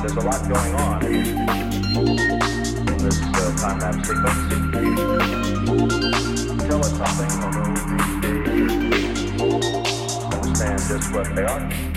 there's a lot going on in this uh, time lapse sequence. Tell us something, although we understand just what they are.